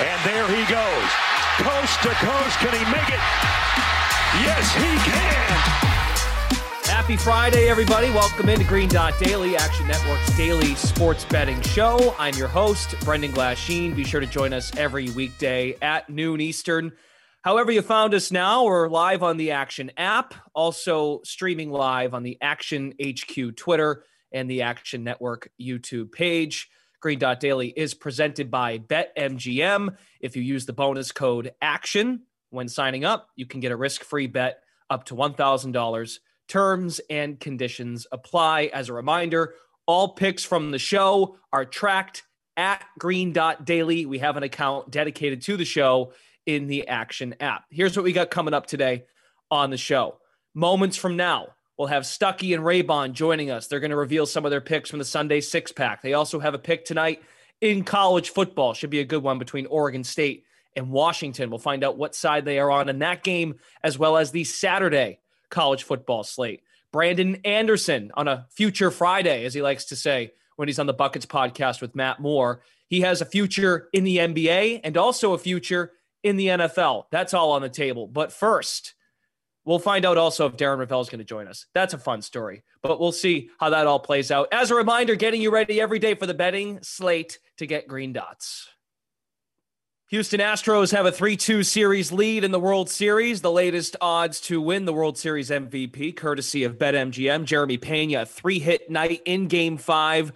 And there he goes. Coast to coast. Can he make it? Yes, he can. Happy Friday, everybody. Welcome into Green Dot Daily, Action Network's daily sports betting show. I'm your host, Brendan Glasheen. Be sure to join us every weekday at noon Eastern. However, you found us now, we're live on the Action app, also streaming live on the Action HQ Twitter and the Action Network YouTube page. Green Dot Daily is presented by BetMGM. If you use the bonus code ACTION when signing up, you can get a risk free bet up to $1,000. Terms and conditions apply. As a reminder, all picks from the show are tracked at Green Dot Daily. We have an account dedicated to the show in the Action app. Here's what we got coming up today on the show. Moments from now, we'll have Stuckey and Raybon joining us. They're going to reveal some of their picks from the Sunday six pack. They also have a pick tonight in college football. Should be a good one between Oregon State and Washington. We'll find out what side they are on in that game, as well as the Saturday college football slate. Brandon Anderson on a future Friday, as he likes to say when he's on the Buckets podcast with Matt Moore. He has a future in the NBA and also a future in the NFL. That's all on the table. But first, we'll find out also if Darren Rovell is going to join us. That's a fun story, but we'll see how that all plays out. As a reminder, getting you ready every day for the betting slate to get green dots. Houston Astros have a 3 2 series lead in the World Series. The latest odds to win the World Series MVP, courtesy of BetMGM. Jeremy Pena, three hit night in game five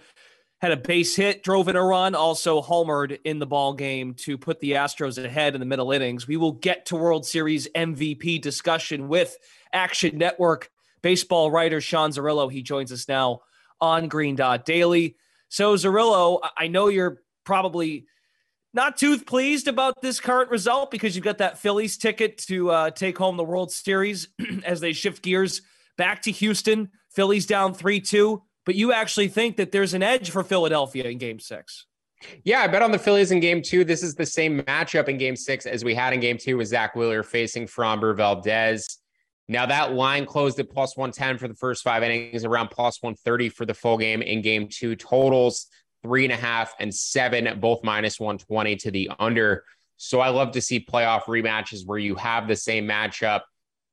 had a base hit, drove in a run, also homered in the ball game to put the Astros ahead in the middle innings. We will get to World Series MVP discussion with Action Network baseball writer Sean Zerillo. He joins us now on Green Dot Daily. So Zerillo, I know you're probably not too pleased about this current result because you've got that Phillies ticket to uh, take home the World Series as they shift gears back to Houston. Phillies down 3 2 but you actually think that there's an edge for Philadelphia in game six. Yeah, I bet on the Phillies in game two. This is the same matchup in game six as we had in game two with Zack Wheeler facing Framber Valdez. Now that line closed at plus 110 for the first five innings, around plus 130 for the full game in game two. Totals three and a half and seven, both minus 120 to the under. So I love to see playoff rematches where you have the same matchup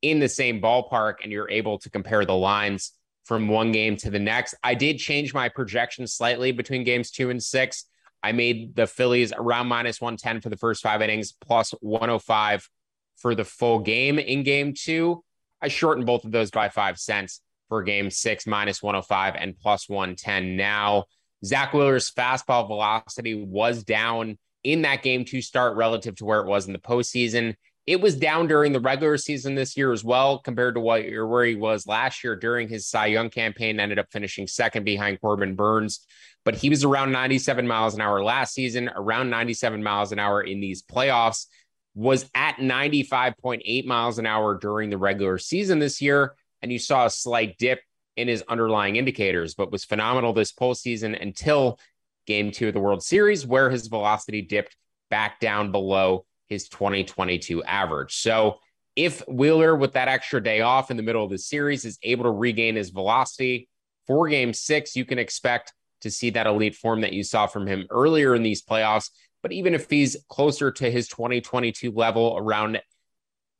in the same ballpark and you're able to compare the lines from one game to the next. I did change my projection slightly between games two and six. I made the Phillies around minus 110 for the first five innings, plus 105 for the full game in game two. I shortened both of those by five cents for game six, minus 105 and plus 110 now. Zack Wheeler's fastball velocity was down in that game two start relative to where it was in the postseason. It was down during the regular season this year as well, compared to what where he was last year during his Cy Young campaign. Ended up finishing second behind Corbin Burnes, but he was around 97 miles an hour last season, around 97 miles an hour in these playoffs. Was at 95.8 miles an hour during the regular season this year, and you saw a slight dip in his underlying indicators, but was phenomenal this postseason until game two of the World Series, where his velocity dipped back down below his 2022 average. So if Wheeler, with that extra day off in the middle of the series, is able to regain his velocity for game six, you can expect to see that elite form that you saw from him earlier in these playoffs. But even if he's closer to his 2022 level, around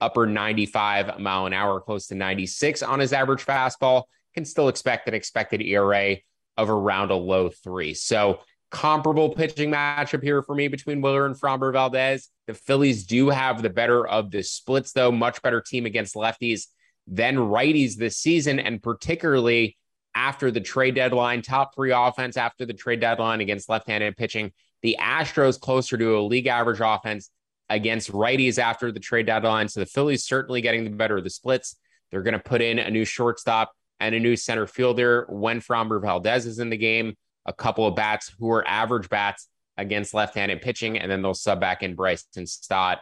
upper 95 mile an hour, close to 96 on his average fastball, can still expect an expected ERA of around a low three. So comparable pitching matchup here for me between Wheeler and Framber Valdez. The Phillies do have the better of the splits, though, much better team against lefties than righties this season, and particularly after the trade deadline, top three offense after the trade deadline against left handed pitching. The Astros closer to a league average offense against righties after the trade deadline. So the Phillies certainly getting the better of the splits. They're going to put in a new shortstop and a new center fielder when Framber Valdez is in the game a couple of bats who are average bats against left-handed pitching, and then they'll sub back in Bryson Stott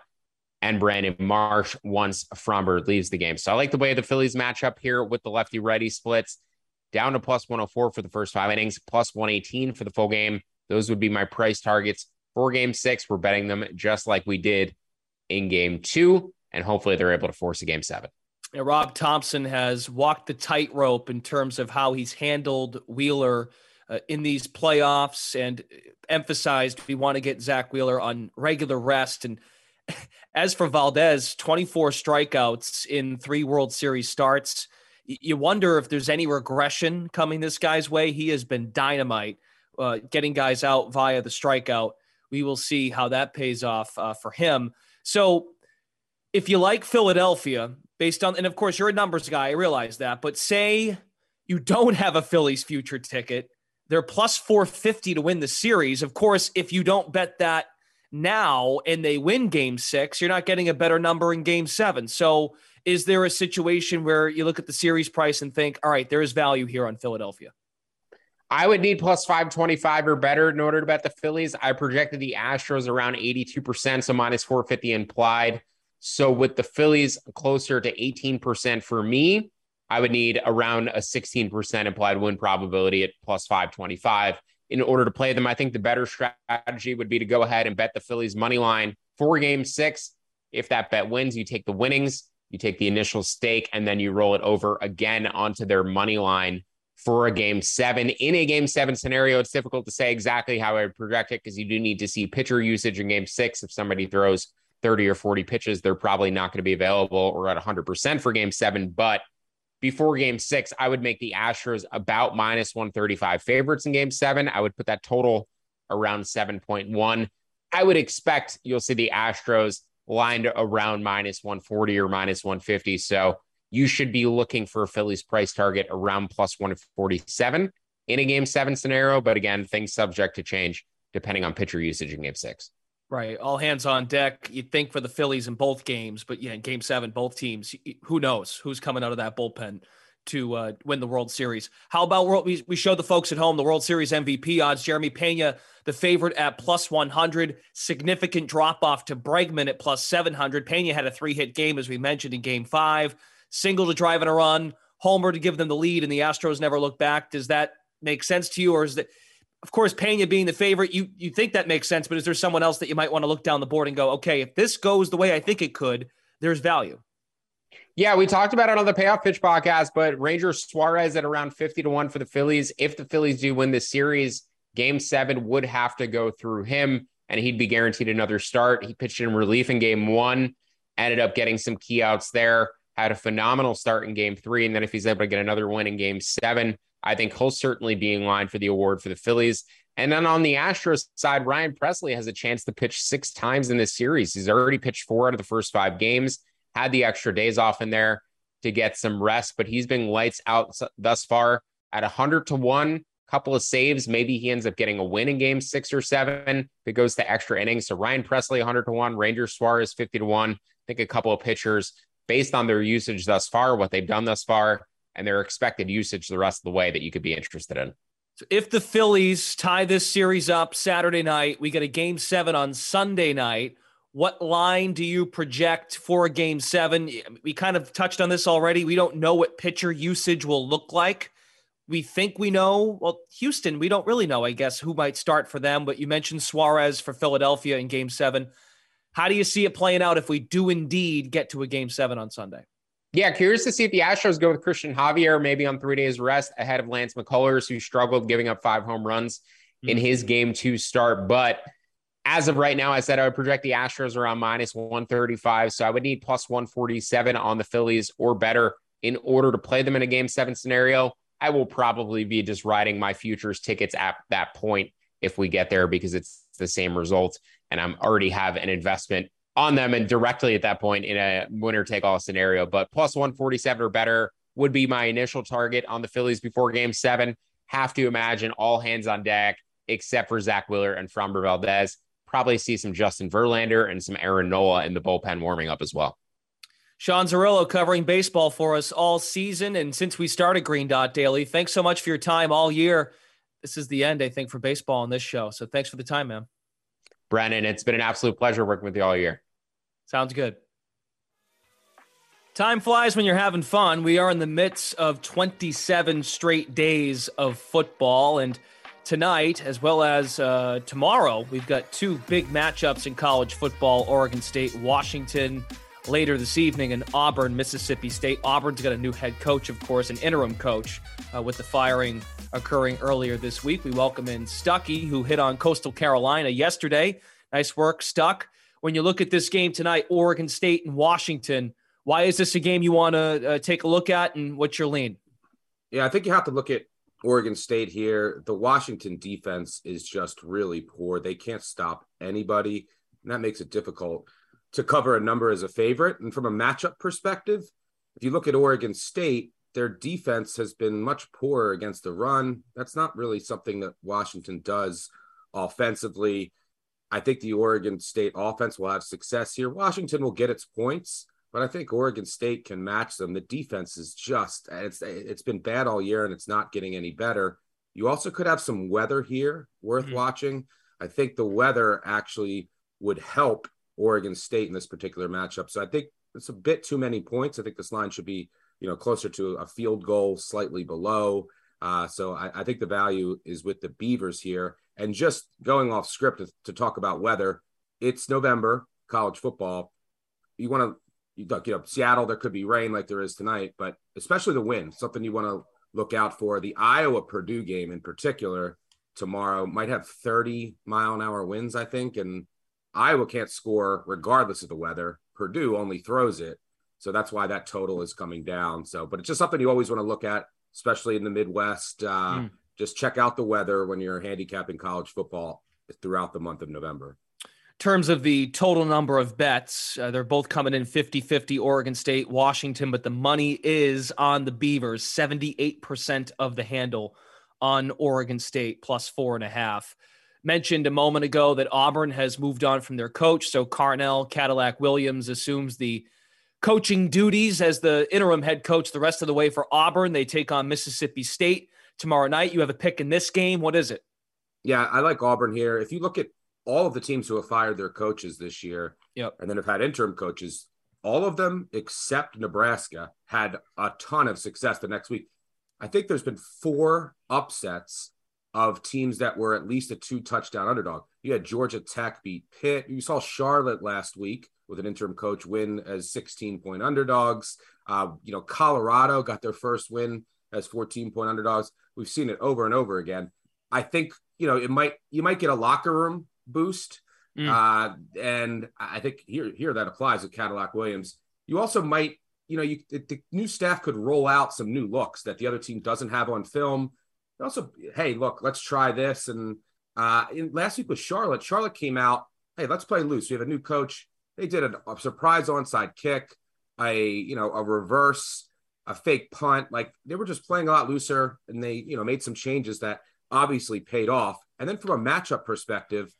and Brandon Marsh once Framber leaves the game. So I like the way the Phillies match up here with the lefty righty splits down to plus 104 for the first five innings, plus 118 for the full game. Those would be my price targets for game six. We're betting them just like we did in game two, and hopefully they're able to force a game seven. Yeah, Rob Thomson has walked the tightrope in terms of how he's handled Wheeler uh, in these playoffs and emphasized we want to get Zack Wheeler on regular rest. And as for Valdez, 24 strikeouts in three World Series starts. You wonder if there's any regression coming this guy's way. He has been dynamite, uh, getting guys out via the strikeout. We will see how that pays off uh, for him. So, if you like Philadelphia, based on, and of course, you're a numbers guy, I realize that, but say you don't have a Phillies future ticket, they're plus 450 to win the series. Of course, if you don't bet that now and they win game six, you're not getting a better number in game seven. So, is there a situation where you look at the series price and think, all right, there is value here on Philadelphia? I would need plus 525 or better in order to bet the Phillies. I projected the Astros around 82%, so minus 450 implied. So with the Phillies closer to 18% for me, I would need around a 16% implied win probability at plus 525 in order to play them. I think the better strategy would be to go ahead and bet the Phillies money line for game six. If that bet wins, you take the winnings, you take the initial stake, and then you roll it over again onto their money line for a game seven. In a game seven scenario, it's difficult to say exactly how I would project it because you do need to see pitcher usage in game six. If somebody throws 30 or 40 pitches, they're probably not going to be available or at 100% for game seven. But before game six, I would make the Astros about minus 135 favorites in game seven. I would put that total around 7.1. I would expect you'll see the Astros lined around minus 140 or minus 150. So you should be looking for a Phillies price target around plus 147 in a game seven scenario. But again, things subject to change depending on pitcher usage in game six. Right. All hands on deck. You'd think for the Phillies in both games, but yeah, in game seven, both teams, who knows who's coming out of that bullpen to uh, win the World Series. How about World? We, we showed the folks at home the World Series MVP odds. Jeremy Pena, the favorite at plus 100. Significant drop off to Bregman at plus 700. Pena had a three hit game, as we mentioned in game five. Single to drive in a run, homer to give them the lead, and the Astros never look back. Does that make sense to you, or is that? Of course, Pena being the favorite, you you think that makes sense, but is there someone else that you might want to look down the board and go, okay, if this goes the way I think it could, there's value? Yeah, we talked about it on the payoff pitch podcast, but Ranger Suarez at around 50 to 1 for the Phillies. If the Phillies do win this series, game seven would have to go through him and he'd be guaranteed another start. He pitched in relief in game one, ended up getting some key outs there, had a phenomenal start in game three. And then if he's able to get another win in game seven, I think he'll certainly be in line for the award for the Phillies. And then on the Astros side, Ryan Pressly has a chance to pitch six times in this series. He's already pitched four out of the first five games, had the extra days off in there to get some rest, but he's been lights out thus far at 100 to 1, couple of saves. Maybe he ends up getting a win in game six or seven if it goes to extra innings. So Ryan Pressly, 100 to 1, Ranger Suarez, 50 to 1. I think a couple of pitchers based on their usage thus far, what they've done thus far, and their expected usage the rest of the way that you could be interested in. So if the Phillies tie this series up Saturday night, we get a game seven on Sunday night. What line do you project for a game seven? We kind of touched on this already. We don't know what pitcher usage will look like. We think we know. Well, Houston, we don't really know, I guess, who might start for them. But you mentioned Suarez for Philadelphia in game seven. How do you see it playing out if we do indeed get to a game seven on Sunday? Yeah, curious to see if the Astros go with Christian Javier maybe on three days rest ahead of Lance McCullers, who struggled giving up five home runs in mm-hmm. his game two start. But as of right now, I said I would project the Astros around minus 135. So I would need plus 147 on the Phillies or better in order to play them in a game seven scenario. I will probably be just riding my futures tickets at that point if we get there because it's the same result. And I'm already have an investment on them and directly at that point in a winner take all scenario. But plus 147 or better would be my initial target on the Phillies before game seven. Have to imagine all hands on deck except for Zack Wheeler and Framber Valdez. Probably see some Justin Verlander and some Aaron Nola in the bullpen warming up as well. Sean Zerillo covering baseball for us all season. And since we started Green Dot Daily, thanks so much for your time all year. This is the end, I think, for baseball on this show. So thanks for the time, man. Brennan, it's been an absolute pleasure working with you all year. Sounds good. Time flies when you're having fun. We are in the midst of 27 straight days of football. And tonight, as well as uh, tomorrow, we've got two big matchups in college football Oregon State, Washington later this evening in Auburn, Mississippi State. Auburn's got a new head coach, of course, an interim coach uh, with the firing occurring earlier this week. We welcome in Stuckey, who hit on Coastal Carolina yesterday. Nice work, Stuck. When you look at this game tonight, Oregon State and Washington, why is this a game you want to uh, take a look at and what's your lean? Yeah, I think you have to look at Oregon State here. The Washington defense is just really poor. They can't stop anybody, and that makes it difficult to cover a number as a favorite. And from a matchup perspective, if you look at Oregon State, their defense has been much poorer against the run. That's not really something that Washington does offensively. I think the Oregon State offense will have success here. Washington will get its points, but I think Oregon State can match them. The defense is just it's it's been bad all year and it's not getting any better. You also could have some weather here worth mm-hmm. watching. I think the weather actually would help Oregon State in this particular matchup. So I think it's a bit too many points. I think this line should be, you know, closer to a field goal, slightly below. Uh, so I, I, think the value is with the Beavers here. And just going off script to, to talk about weather, it's November, college football. You want to look, you know, Seattle, there could be rain like there is tonight, but especially the wind, something you want to look out for. The Iowa Purdue game in particular tomorrow might have 30 mile an hour winds, I think. And Iowa can't score regardless of the weather. Purdue only throws it. So that's why that total is coming down. So, but it's just something you always want to look at, especially in the Midwest. Uh, mm. Just check out the weather when you're handicapping college football throughout the month of November terms of the total number of bets, uh, they're both coming in 50 50 Oregon State, Washington, but the money is on the Beavers, 78% of the handle on Oregon State, plus four and a half. Mentioned a moment ago that Auburn has moved on from their coach. So Carnell Cadillac Williams assumes the coaching duties as the interim head coach the rest of the way for Auburn. They take on Mississippi State tomorrow night. You have a pick in this game. What is it? Yeah, I like Auburn here. If you look at all of the teams who have fired their coaches this year yep. and then have had interim coaches, all of them except Nebraska had a ton of success the next week. I think there's been four upsets of teams that were at least a two touchdown underdog. You had Georgia Tech beat Pitt. You saw Charlotte last week with an interim coach win as 16 point underdogs. Uh, you know, Colorado got their first win as 14 point underdogs. We've seen it over and over again. I think, you know, it might, you might get a locker room boost. Mm. Uh, and I think here here that applies with Cadillac Williams. You also might, you know, you the new staff could roll out some new looks that the other team doesn't have on film. Also, hey, look, let's try this. And uh, in, last week with Charlotte, Charlotte came out, hey, let's play loose. We have a new coach. They did a, a surprise onside kick, a you know a reverse, a fake punt. Like they were just playing a lot looser, and they you know made some changes that obviously paid off. And then from a matchup perspective,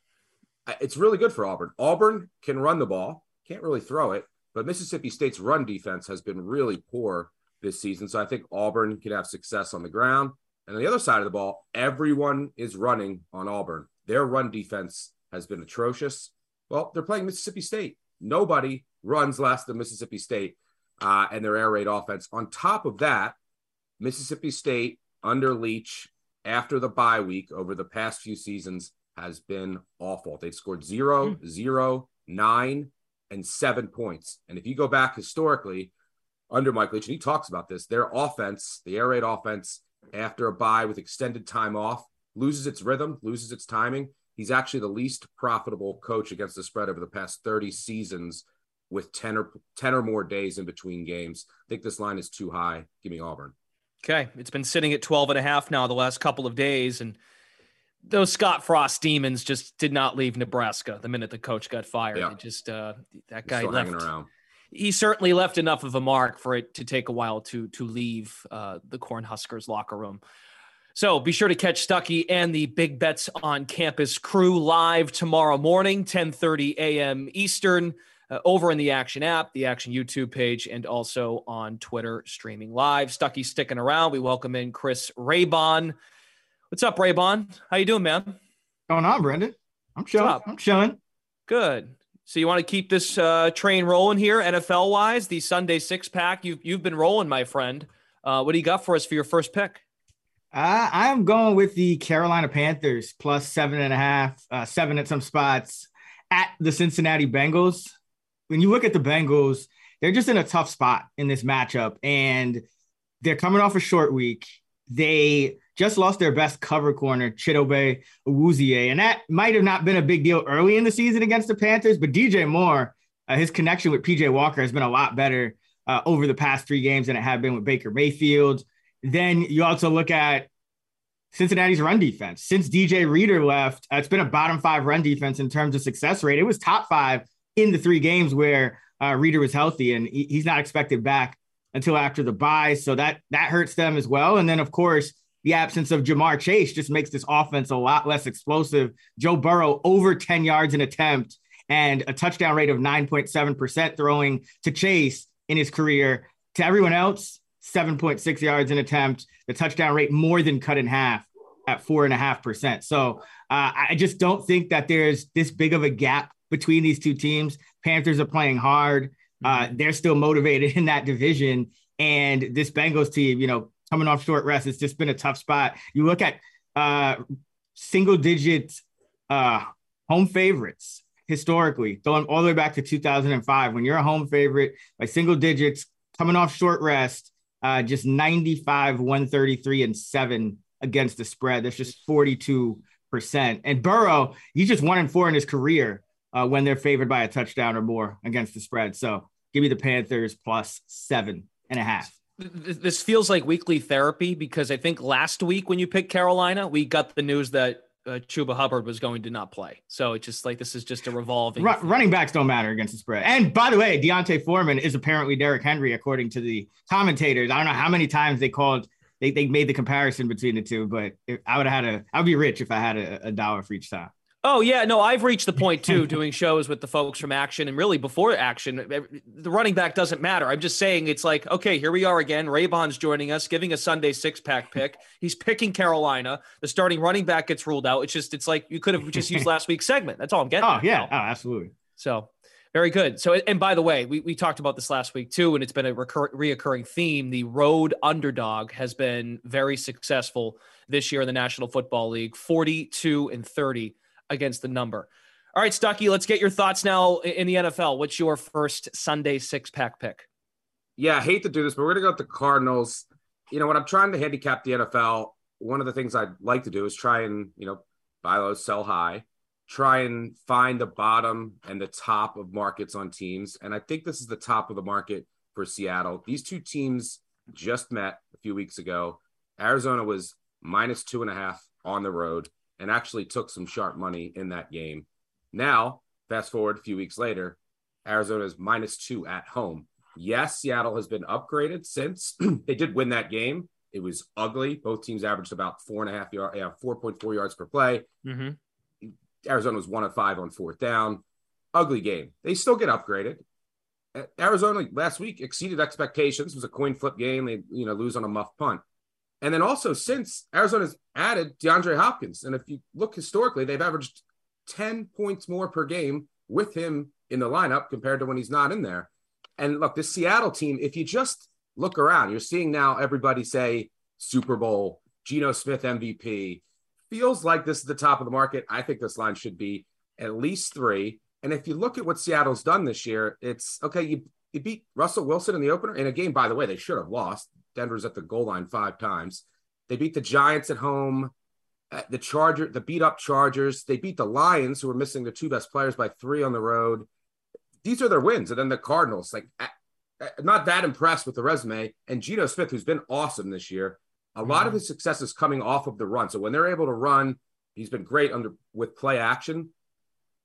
it's really good for Auburn. Auburn can run the ball, can't really throw it, but Mississippi State's run defense has been really poor this season. So I think Auburn can have success on the ground. And on the other side of the ball, everyone is running on Auburn. Their run defense has been atrocious. Well, they're playing Mississippi State. Nobody runs less than Mississippi State uh, and their air raid offense. On top of that, Mississippi State under Leach after the bye week over the past few seasons has been awful. They've scored zero, mm. zero, nine, and seven points. And if you go back historically under Mike Leach, and he talks about this, their offense, the air raid offense, after a bye with extended time off, loses its rhythm, loses its timing. He's actually the least profitable coach against the spread over the past 30 seasons with 10 or 10 or more days in between games. I think this line is too high. Give me Auburn. Okay. It's been sitting at 12 and a half now the last couple of days. And those Scott Frost demons just did not leave Nebraska the minute the coach got fired. Yeah. just uh, that guy left. He certainly left enough of a mark for it to take a while to to leave uh, the Cornhuskers locker room. So be sure to catch Stuckey and the Big Bets on Campus crew live tomorrow morning, 10:30 a.m. Eastern, uh, over in the Action app, the Action YouTube page, and also on Twitter streaming live. Stuckey sticking around. We welcome in Chris Raybon. What's up, Raybon? How you doing, man? Going on, Brendan? I'm chilling. I'm chilling. Good. So you want to keep this uh, train rolling here, NFL wise? The Sunday six pack. You've you've been rolling, my friend. Uh, what do you got for us for your first pick? Uh, I'm going with the Carolina Panthers plus seven and a half, uh, seven at some spots at the Cincinnati Bengals. when you look at the Bengals, they're just in a tough spot in this matchup, and they're coming off a short week. They just lost their best cover corner, Chidobe Awuzie, and that might have not been a big deal early in the season against the Panthers, but DJ Moore, uh, his connection with PJ Walker has been a lot better uh, over the past three games than it had been with Baker Mayfield. Then you also look at Cincinnati's run defense. Since DJ Reader left, uh, it's been a bottom five run defense in terms of success rate. It was top five in the three games where uh, Reader was healthy, and he, he's not expected back until after the bye. So that that hurts them as well. And then, of course, the absence of Ja'Marr Chase just makes this offense a lot less explosive. Joe Burrow over 10 yards an attempt and a touchdown rate of 9.7% throwing to Chase in his career. To everyone else, 7.6 yards an attempt. The touchdown rate more than cut in half at four and a half percent. So uh, I just don't think that there's this big of a gap between these two teams. Panthers are playing hard. Uh, mm-hmm. they're still motivated in that division. And this Bengals team, you know, coming off short rest. It's just been a tough spot. You look at uh, single digit uh, home favorites historically, going all the way back to 2005. When you're a home favorite by single digits, coming off short rest, uh, just 95, 133, and seven against the spread. That's just 42%. And Burrow, he's just one and four in his career uh, when they're favored by a touchdown or more against the spread. So give me the Panthers plus seven and a half this feels like weekly therapy because I think last week when you picked Carolina, we got the news that uh, Chuba Hubbard was going to not play. So it's just like this is just a revolving. running backs don't matter against the spread. And by the way, D'Onta Foreman is apparently Derrick Henry, according to the commentators. I don't know how many times they called. They, they made the comparison between the two, but I would have had a. I'd be rich if I had a, a dollar for each time. Oh yeah, no, I've reached the point too, doing shows with the folks from Action, and really before Action, the running back doesn't matter. I'm just saying it's like, okay, here we are again. Raybon's joining us, giving a Sunday six pack pick. He's picking Carolina. The starting running back gets ruled out. It's just, it's like you could have just used last week's segment. That's all I'm getting. Oh yeah, oh absolutely. So very good. So, and by the way, we, we talked about this last week too, and it's been a recur- reoccurring theme. The road underdog has been very successful this year in the National Football League, 42 and 30 against the number. All right, Stuckey, let's get your thoughts now in the NFL. What's your first Sunday six pack pick? Yeah, I hate to do this, but we're going to go with the Cardinals. You know, when I'm trying to handicap the NFL, one of the things I'd like to do is try and, you know, buy low, sell high, try and find the bottom and the top of markets on teams. And I think this is the top of the market for Seattle. These two teams just met a few weeks ago. Arizona was minus two and a half on the road and actually took some sharp money in that game. Now, fast forward a few weeks later, Arizona is minus two at home. Yes, Seattle has been upgraded since they did win that game. It was ugly. Both teams averaged about four and a half yard, yeah, four point four yards per play. Mm-hmm. Arizona was one of five on fourth down. Ugly game. They still get upgraded. Arizona last week exceeded expectations. It was a coin flip game. They you know lose on a muff punt. And then also since Arizona's added DeAndre Hopkins, and if you look historically, they've averaged 10 points more per game with him in the lineup compared to when he's not in there. And look, the Seattle team, if you just look around, you're seeing now everybody say Super Bowl, Geno Smith MVP. Feels like this is the top of the market. I think this line should be at least three. And if you look at what Seattle's done this year, it's okay. You, you beat Russell Wilson in the opener in a game, by the way, they should have lost. Denver's at the goal line five times. They beat the Giants at home, the Charger, the beat up Chargers. They beat the Lions, who were missing their two best players by three on the road. These are their wins. And then the Cardinals, like not that impressed with the resume. And Geno Smith, who's been awesome this year, a lot of mm-hmm. his success is coming off of the run. So when they're able to run, he's been great under with play action.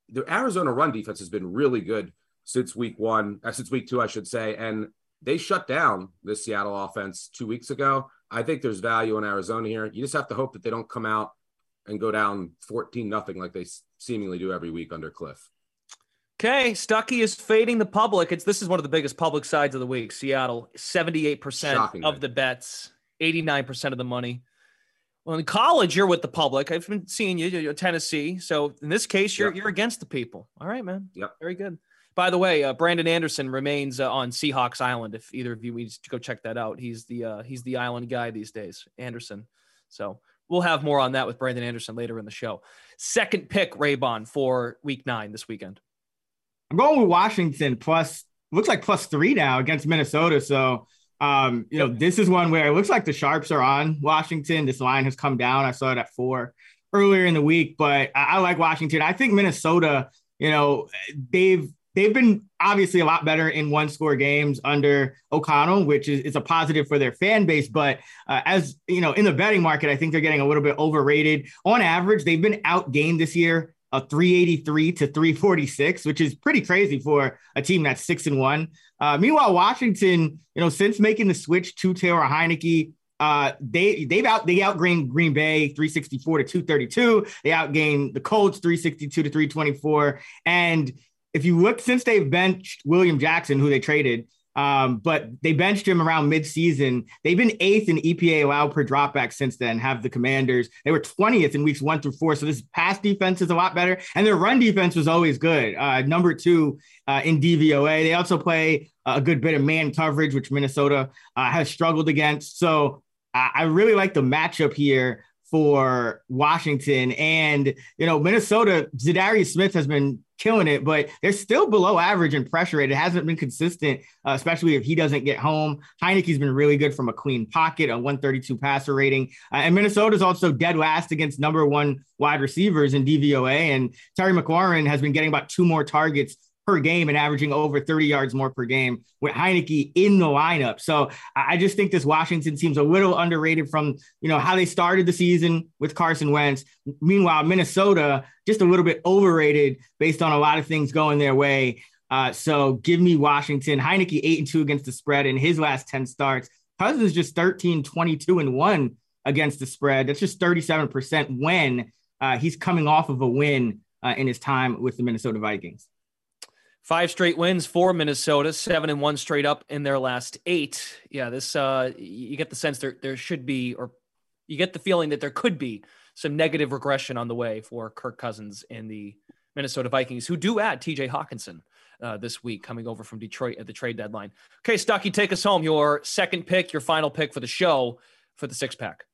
The Arizona run defense has been really good since week one, uh, since week two, I should say. And they shut down the Seattle offense two weeks ago. I think there's value in Arizona here. You just have to hope that they don't come out and go down 14 nothing like they seemingly do every week under Kliff. Okay, Stuckey is fading the public. It's this is one of the biggest public sides of the week. Seattle, 78% of the bets, 89% of the money. Well, in college, you're with the public. I've been seeing you, you're Tennessee. So in this case, you're yep. you're against the people. All right, man. Yep. Very good. By the way, uh, Brandon Anderson remains uh, on Seahawks Island. If either of you needs to go check that out, he's the uh, he's the island guy these days, Anderson. So we'll have more on that with Brandon Anderson later in the show. Second pick, Raybon for Week Nine this weekend. I'm going with Washington plus looks like plus three now against Minnesota. So um, you know, this is one where it looks like the sharps are on Washington. This line has come down. I saw it at four earlier in the week, but I, I like Washington. I think Minnesota, you know, they've they've been obviously a lot better in one score games under O'Connell, which is, is a positive for their fan base. But uh, as you know, in the betting market, I think they're getting a little bit overrated. On average, they've been outgained this year a 383 to 346, which is pretty crazy for a team that's six and one. Uh, meanwhile, Washington, you know, since making the switch to Taylor Heinicke, uh, they they've out they outgained Green Bay 364 to 232. They outgained the Colts 362 to 324. And if you look since they've benched William Jackson, who they traded, um, but they benched him around midseason. They've been eighth in EPA allowed per dropback since then, have the commanders. They were 20th in weeks one through four. So this pass defense is a lot better. And their run defense was always good. Uh, number two uh, in DVOA. They also play a good bit of man coverage, which Minnesota uh, has struggled against. So I really like the matchup here for Washington. And, you know, Minnesota, Za'Darius Smith has been killing it, but they're still below average in pressure rate. It hasn't been consistent, uh, especially if he doesn't get home. Heinicke's been really good from a clean pocket, a 132 passer rating. Uh, and Minnesota's also dead last against number one wide receivers in DVOA. And Terry McLaurin has been getting about two more targets per game and averaging over 30 yards more per game with Heinicke in the lineup. So I just think this Washington team's a little underrated from, you know, how they started the season with Carson Wentz. Meanwhile, Minnesota just a little bit overrated based on a lot of things going their way. Uh, so give me Washington. Heinicke eight and two against the spread in his last 10 starts. Cousins just 13, 22 and one against the spread. That's just 37% when uh, he's coming off of a win uh, in his time with the Minnesota Vikings. Five straight wins for Minnesota, seven and one straight up in their last eight. Yeah, this uh, you get the sense there there should be, or you get the feeling that there could be some negative regression on the way for Kirk Cousins and the Minnesota Vikings, who do add T.J. Hockenson uh, this week, coming over from Detroit at the trade deadline. Okay, Stuckey, take us home. Your second pick, your final pick for the show for the six pack.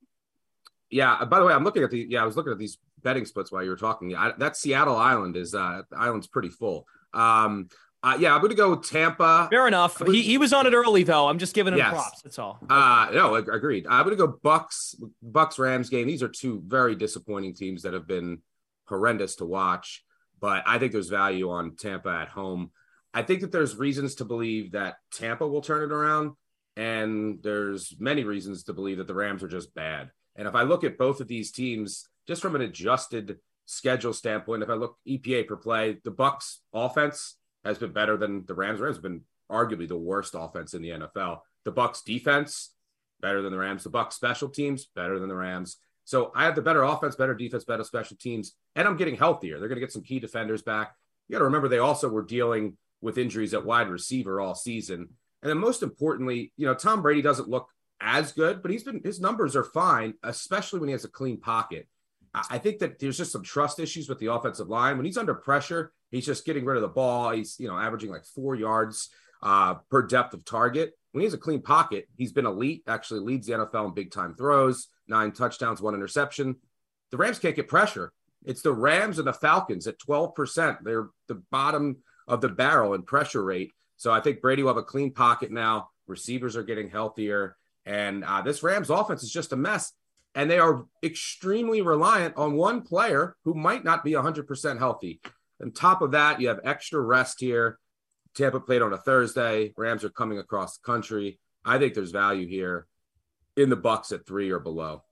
Yeah. By the way, I'm looking at the yeah, I was looking at these betting splits while you were talking. I, that Seattle Island is uh, the island's pretty full. Um, uh, yeah, I'm going to go with Tampa. Fair enough. He, he was on it early though. I'm just giving him yes. props. That's all. Uh, no, agreed. I'm going to go Bucks. Bucks Rams game. These are two very disappointing teams that have been horrendous to watch. But I think there's value on Tampa at home. I think that there's reasons to believe that Tampa will turn it around, and there's many reasons to believe that the Rams are just bad. And if I look at both of these teams, just from an adjusted schedule standpoint, if I look EPA per play, the Bucks offense has been better than the Rams. Rams have been arguably the worst offense in the NFL. The Bucks defense better than the Rams. The Bucks special teams better than the Rams. So I have the better offense, better defense, better special teams, and I'm getting healthier. They're going to get some key defenders back. You got to remember they also were dealing with injuries at wide receiver all season. And then most importantly, you know, Tom Brady doesn't look as good, but he's been his numbers are fine, especially when he has a clean pocket. I think that there's just some trust issues with the offensive line. When he's under pressure, he's just getting rid of the ball. He's, you know, averaging like four yards uh, per depth of target. When he has a clean pocket, he's been elite, actually leads the NFL in big time throws, nine touchdowns, one interception. The Rams can't get pressure. It's the Rams and the Falcons at 12%. They're the bottom of the barrel in pressure rate. So I think Brady will have a clean pocket now. Receivers are getting healthier. And uh, this Rams offense is just a mess and they are extremely reliant on one player who might not be 100% healthy. On top of that, you have extra rest here. Tampa played on a Thursday. Rams are coming across the country. I think there's value here in the Bucks at three or below.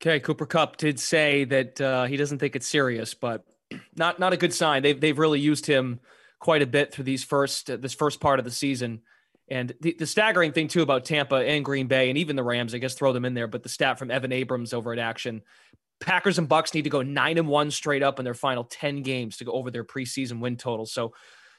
Okay, Cooper Kupp did say that uh, he doesn't think it's serious, but not not a good sign. They've they've really used him quite a bit through these first this first part of the season. And the, the staggering thing too about Tampa and Green Bay and even the Rams, I guess throw them in there, but the stat from Evan Abrams over at Action, Packers and Bucks need to go nine and one straight up in their final 10 games to go over their preseason win total. So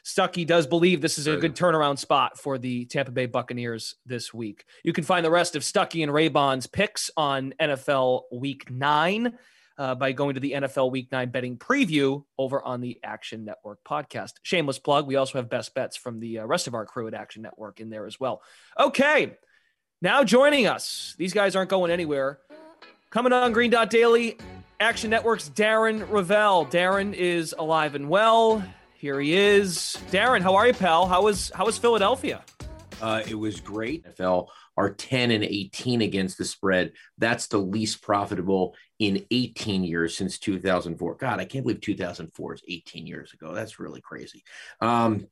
Stuckey does believe this is a good turnaround spot for the Tampa Bay Buccaneers this week. You can find the rest of Stuckey and Raybon's picks on NFL Week Nine uh, by going to the NFL Week 9 betting preview over on the Action Network podcast. Shameless plug. We also have best bets from the uh, rest of our crew at Action Network in there as well. Okay. Now joining us, these guys aren't going anywhere. Coming on Green Dot Daily, Action Network's Darren Rovell. Darren is alive and well. Here he is. Darren, how are you, pal? How was how was Philadelphia? Uh, it was great. NFL are 10 and 18 against the spread. That's the least profitable in 18 years since 2004. God, I can't believe 2004 is 18 years ago. That's really crazy. Um,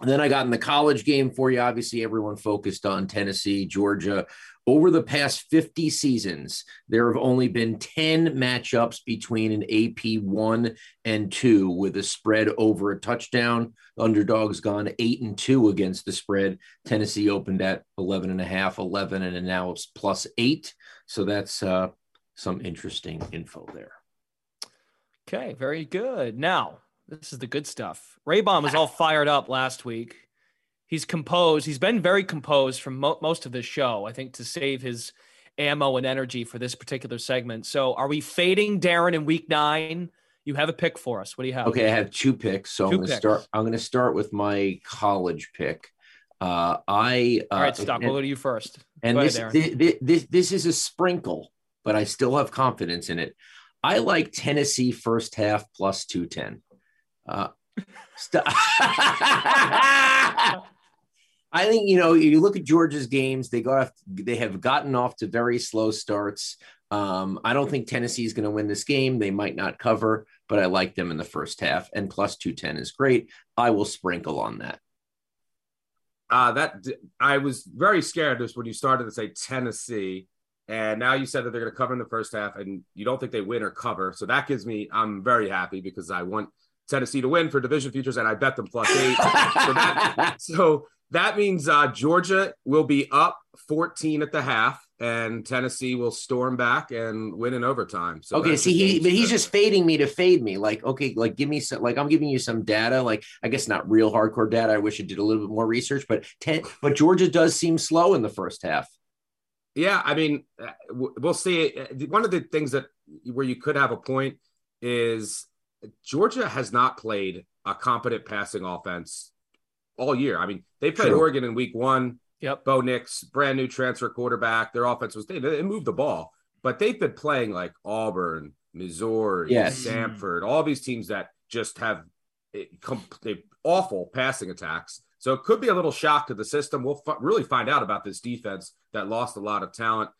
and then I got in the college game for you. Obviously, everyone focused on Tennessee, Georgia. Over the past 50 seasons, there have only been 10 matchups between an AP one and two with a spread over a touchdown. Underdogs gone eight and two against the spread. Tennessee opened at 11 and a half, 11, and now it's plus eight. So that's uh, some interesting info there. Okay, very good. Now, this is the good stuff. Raybon was all fired up last week. He's composed. He's been very composed from mo- most of this show, I think, to save his ammo and energy for this particular segment. So, are we fading Darren in week nine? You have a pick for us. What do you have? Okay, I have two picks. So two I'm going to start. I'm going to start with my college pick. Uh, I uh, all right, Stock. we'll go to you first. And this, ahead, this, this this is a sprinkle, but I still have confidence in it. I like Tennessee first half plus two ten. Uh, st- I think you know you look at Georgia's games; they got off, they have gotten off to very slow starts. Um, I don't think Tennessee is going to win this game. They might not cover, but I like them in the first half, and plus two ten is great. I will sprinkle on that. Uh, that I was very scared just when you started to say Tennessee, and now you said that they're going to cover in the first half, and you don't think they win or cover. So that gives me I'm very happy because I want Tennessee to win for division futures, and I bet them plus eight. so, that, so that means uh, Georgia will be up 14 at the half, and Tennessee will storm back and win in overtime. So okay, see, he but he's just fading me to fade me. Like, okay, like give me some, like I'm giving you some data. Like, I guess not real hardcore data. I wish I did a little bit more research, but ten, but Georgia does seem slow in the first half. Yeah, I mean, uh, we'll see. One of the things that where you could have a point is Georgia has not played a competent passing offense all year. I mean, they played True. Oregon in week one. Yep. Bo Nix, brand new transfer quarterback. Their offense was they, they moved the ball, but they've been playing like Auburn, Missouri, yes. Samford, all these teams that just have eh, they awful passing attacks. So it could be a little shock to the system. We'll f- really find out about this defense that lost a lot of talent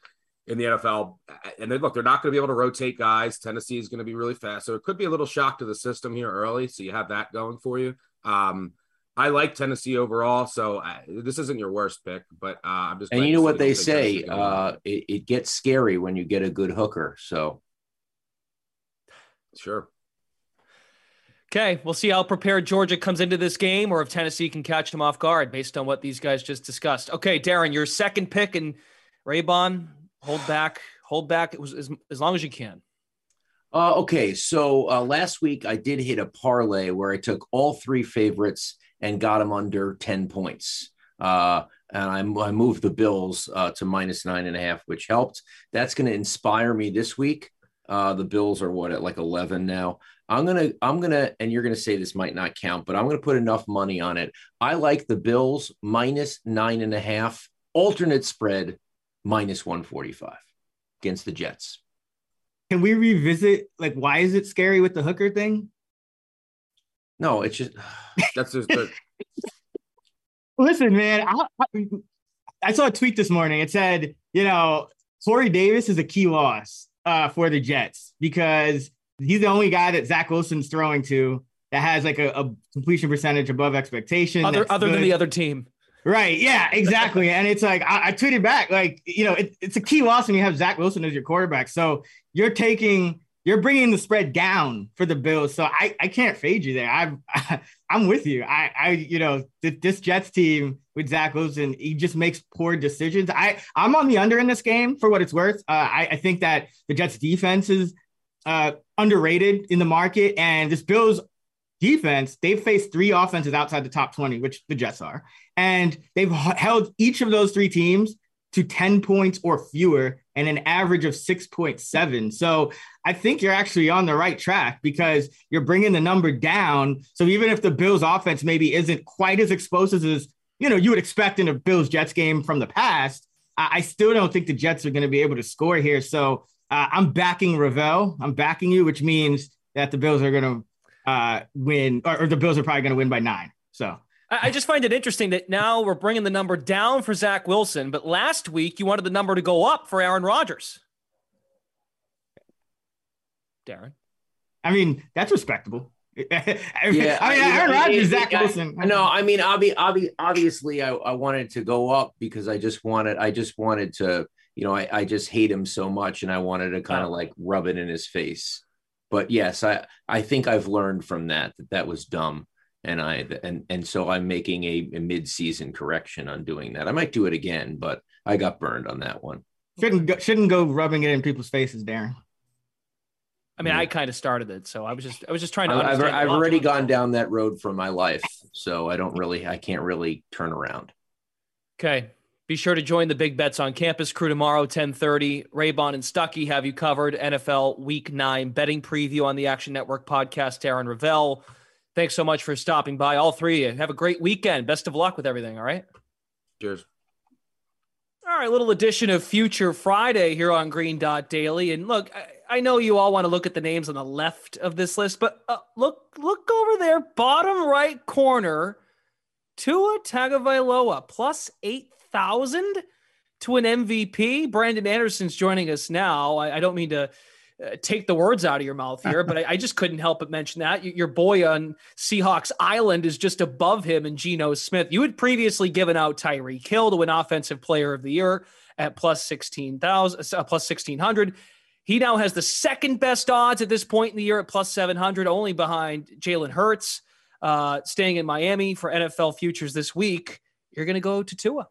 in the NFL. And they look, they're not going to be able to rotate guys. Tennessee is going to be really fast. So it could be a little shock to the system here early. So you have that going for you. Um, I like Tennessee overall, so uh, this isn't your worst pick, but uh, I'm just. And you know what they say? Uh, it, it gets scary when you get a good hooker. So, sure. Okay, we'll see how prepared Georgia comes into this game, or if Tennessee can catch them off guard based on what these guys just discussed. Okay, Darren, your second pick and Raybon, hold back, hold back as, as, long as you can. Uh, okay, so uh, last week I did hit a parlay where I took all three favorites and got them under 10 points. Uh, and I, I, moved the Bills uh, to minus nine and a half, which helped. That's going to inspire me this week. Uh, the Bills are what at like 11 now. I'm gonna, I'm gonna, and you're gonna say this might not count, but I'm gonna put enough money on it. I like the Bills minus nine and a half, alternate spread minus 145 against the Jets. Can we revisit like why is it scary with the hooker thing? No, it's just that's just the. Listen, man, I, I, I, saw a tweet this morning. It said, you know, Corey Davis is a key loss uh, for the Jets because he's the only guy that Zach Wilson's throwing to that has like a, a completion percentage above expectation. Other, other than the other team. Right. Yeah, exactly. and it's like, I, I tweeted back, like, you know, it, it's a key loss when you have Zach Wilson as your quarterback. So you're taking you're bringing the spread down for the Bills. So I, I can't fade you there. I'm I'm with you. I I you know this Jets team with Zach Wilson, he just makes poor decisions. I I'm on the under in this game for what it's worth. Uh, I I think that the Jets defense is uh, underrated in the market, and this Bills defense they've faced three offenses outside the top 20 which the jets are and they've held each of those three teams to 10 points or fewer and an average of 6.7. So I think you're actually on the right track because you're bringing the number down. So even if the Bills offense maybe isn't quite as explosive as, you know, you would expect in a Bills Jets game from the past, I, still don't think the Jets are going to be able to score here. So uh, I'm backing Rovell. I'm backing you, which means that the Bills are going to uh, win, or, or the Bills are probably going to win by nine. So I just find it interesting that now we're bringing the number down for Zach Wilson, but last week you wanted the number to go up for Aaron Rodgers. Darren. I mean, that's respectable. yeah, I mean, Aaron Rodgers, Zach Wilson. No, I mean, obvi- obvi- obviously, I, I wanted to go up because I just wanted, I just wanted to, you know, I, I just hate him so much, and I wanted to kind of like rub it in his face. But yes, I, I think I've learned from that that that was dumb, and I, and and so I'm making a, a mid-season correction on doing that. I might do it again, but I got burned on that one. Shouldn't go, shouldn't go rubbing it in people's faces, Darren. I mean, I kind of started it, so I was just I was just trying to. I've, I've already gone down that road for my life, so I don't really I can't really turn around. Okay, be sure to join the Big Bets on Campus crew tomorrow, ten thirty. Raybon and Stuckey have you covered. NFL Week Nine betting preview on the Action Network podcast. Darren Rovell, thanks so much for stopping by. All three of you have a great weekend. Best of luck with everything. All right. Cheers. All right, little edition of Future Friday here on Green Dot Daily. And look, I, I know you all want to look at the names on the left of this list, but uh, look, look over there, bottom right corner, Tua Tagovailoa plus eight thousand to an MVP. Brandon Anderson's joining us now. I, I don't mean to uh, take the words out of your mouth here, but I, I, just couldn't help but mention that your boy on Seahawks Island is just above him and Geno Smith. You had previously given out Tyreek Hill to an offensive player of the year at plus 16,000, uh, plus 1600. He now has the second best odds at this point in the year at plus 700, only behind Jalen Hurts, uh, staying in Miami for NFL futures this week. You're going to go to Tua.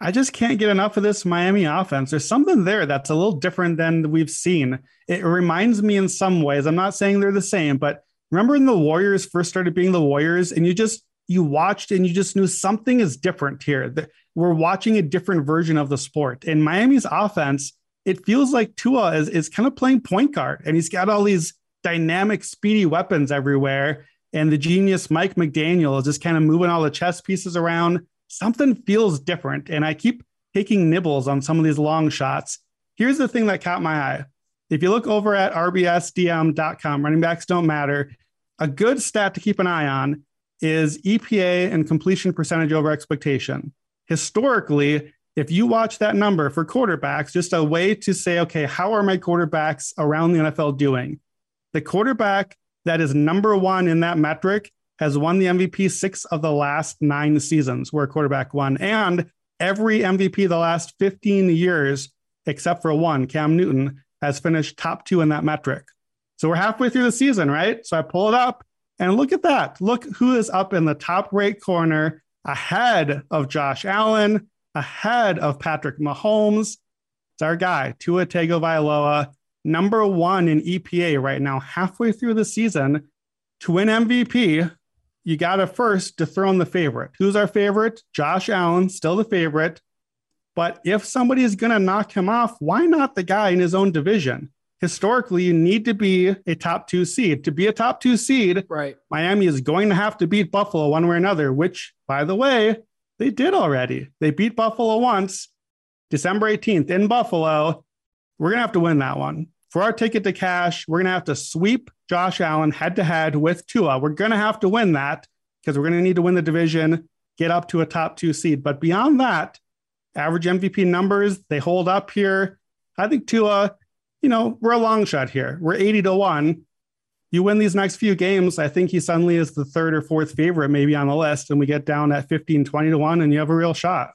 I just can't get enough of this Miami offense. There's something there that's a little different than we've seen. It reminds me in some ways. I'm not saying they're the same, but remember when the Warriors first started being the Warriors and you just you watched and you just knew something is different here. We're watching a different version of the sport. In Miami's offense, it feels like Tua is, is kind of playing point guard and he's got all these dynamic, speedy weapons everywhere. And the genius Mike McDaniel is just kind of moving all the chess pieces around something feels different. And I keep taking nibbles on some of these long shots. Here's the thing that caught my eye. If you look over at rbsdm.com, running backs don't matter. A good stat to keep an eye on is EPA and completion percentage over expectation. Historically, if you watch that number for quarterbacks, just a way to say, okay, how are my quarterbacks around the NFL doing? The quarterback that is number one in that metric has won the MVP six of the last nine seasons where quarterback won. And every MVP the last 15 years, except for one, Cam Newton, has finished top two in that metric. So we're halfway through the season, right? So I pull it up and look at that. Look who is up in the top right corner ahead of Josh Allen, ahead of Patrick Mahomes. It's our guy, Tua Tagovailoa, number one in EPA right now, halfway through the season. To win MVP, you got to first dethrone the favorite. Who's our favorite? Josh Allen, still the favorite. But if somebody is going to knock him off, why not the guy in his own division? Historically, you need to be a top two seed. To be a top two seed, right? Miami is going to have to beat Buffalo one way or another, which, by the way, they did already. They beat Buffalo once, December 18th in Buffalo. We're going to have to win that one for our ticket to cash, we're going to have to sweep Josh Allen head to head with Tua. We're going to have to win that because we're going to need to win the division, get up to a top two seed. But beyond that, average MVP numbers, they hold up here. I think Tua, you know, we're a long shot here. We're 80 to 1. You win these next few games, I think he suddenly is the third or fourth favorite, maybe on the list, and we get down at 15, 20 to 1, and you have a real shot.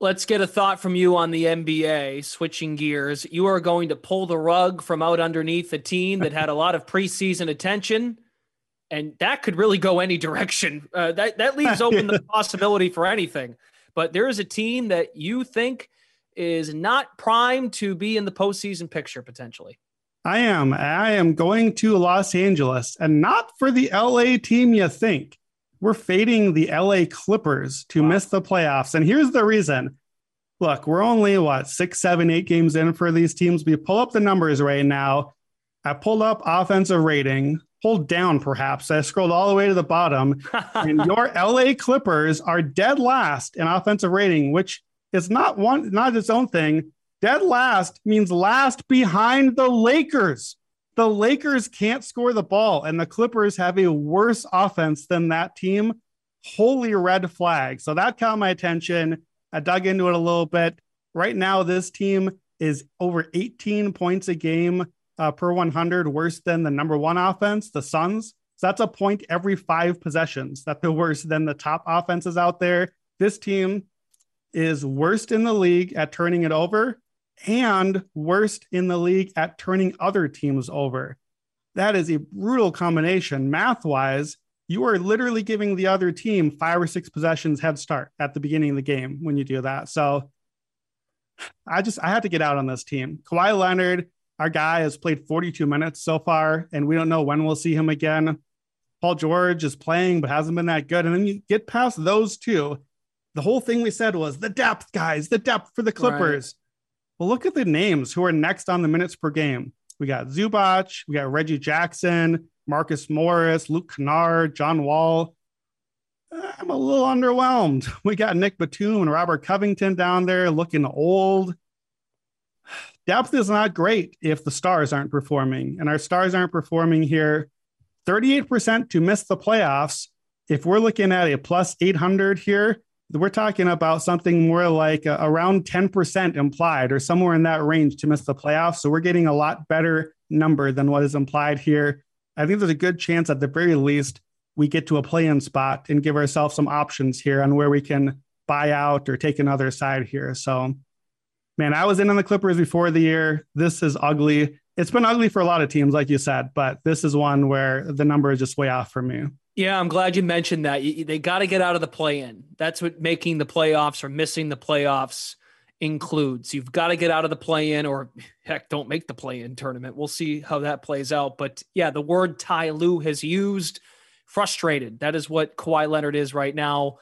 Let's get a thought from you on the NBA, switching gears. You are going to pull the rug from out underneath a team that had a lot of preseason attention, and that could really go any direction. Uh, that, that leaves open the possibility for anything. But there is a team that you think is not primed to be in the postseason picture potentially. I am. I am going to Los Angeles, and not for the LA team you think we're fading the LA Clippers to wow. miss the playoffs. And here's the reason. Look, we're only what six, seven, eight games in for these teams. We pull up the numbers right now. I pulled up offensive rating, pulled down perhaps. I scrolled all the way to the bottom, and your LA Clippers are dead last in offensive rating, which is not one, not its own thing. Dead last means last behind the Lakers. The Lakers can't score the ball, and the Clippers have a worse offense than that team. Holy red flag. So that caught my attention. I dug into it a little bit. Right now, this team is over 18 points a game uh, per 100, worse than the number one offense, the Suns. So that's a point every five possessions that they're worse than the top offenses out there. This team is worst in the league at turning it over and worst in the league at turning other teams over. That is a brutal combination. Math wise, you are literally giving the other team five or six possessions head start at the beginning of the game when you do that. So I just, I had to get out on this team. Kawhi Leonard, our guy, has played 42 minutes so far, and we don't know when we'll see him again. Paul George is playing, but hasn't been that good. And then you get past those two. The whole thing we said was the depth, guys, the depth for the Clippers. Right. Well, look at the names who are next on the minutes per game. We got Zubac, we got Reggie Jackson, Marcus Morris, Luke Kennard, John Wall. Eh, I'm a little underwhelmed. We got Nick Batum and Robert Covington down there looking old. Depth is not great if the stars aren't performing, and our stars aren't performing here. 38% to miss the playoffs. If we're looking at a plus 800 here, we're talking about something more like uh, around 10% implied or somewhere in that range to miss the playoffs. So we're getting a lot better number than what is implied here. I think there's a good chance at the very least we get to a play in spot and give ourselves some options here on where we can buy out or take another side here. So, man, I was in on the Clippers before the year. This is ugly. It's been ugly for a lot of teams, like you said, but this is one where the number is just way off for me. Yeah, I'm glad you mentioned that. They got to get out of the play in. That's what making the playoffs or missing the playoffs includes. You've got to get out of the play in, or heck, don't make the play in tournament. We'll see how that plays out. But yeah, the word Ty Lue has used frustrated. That is what Kawhi Leonard is right now.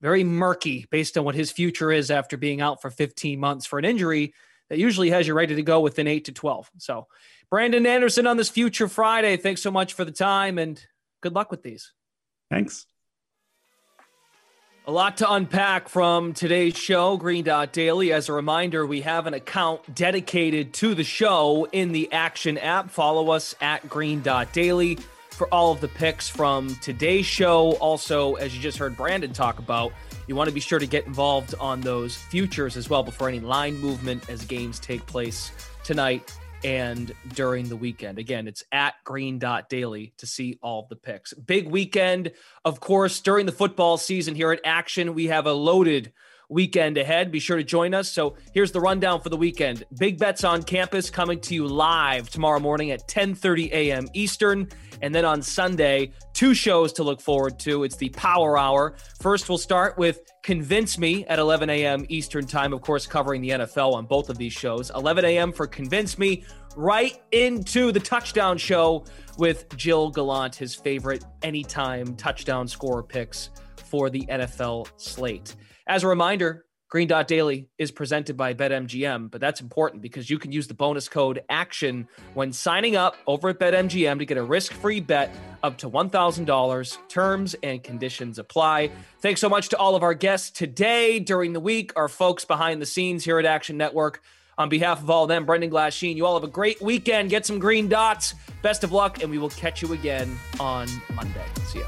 Very murky based on what his future is after being out for 15 months for an injury that usually has you ready to go within 8 to 12. So, Brandon Anderson on this Future Friday. Thanks so much for the time and good luck with these. Thanks. A lot to unpack from today's show, Green Dot Daily. As a reminder, we have an account dedicated to the show in the Action app. Follow us at Green Dot Daily for all of the picks from today's show. Also, as you just heard Brandon talk about, you want to be sure to get involved on those futures as well before any line movement as games take place tonight and during the weekend. Again, it's at green dot daily to see all the picks. Big weekend, of course, during the football season here at Action. We have a loaded weekend ahead. Be sure to join us. So here's the rundown for the weekend. Big Bets on Campus coming to you live tomorrow morning at 10:30 a.m. Eastern. And then on Sunday, two shows to look forward to. It's the Power Hour. First, we'll start with Convince Me at 11 a.m. Eastern Time, of course, covering the NFL on both of these shows. 11 a.m. for Convince Me, right into the touchdown show with Jill Gallant, his favorite anytime touchdown scorer picks for the NFL slate. As a reminder, Green Dot Daily is presented by BetMGM, but that's important because you can use the bonus code ACTION when signing up over at BetMGM to get a risk free bet up to $1,000. Terms and conditions apply. Thanks so much to all of our guests today during the week, our folks behind the scenes here at Action Network. On behalf of all of them, Brendan Glasheen, you all have a great weekend. Get some green dots. Best of luck, and we will catch you again on Monday. See ya.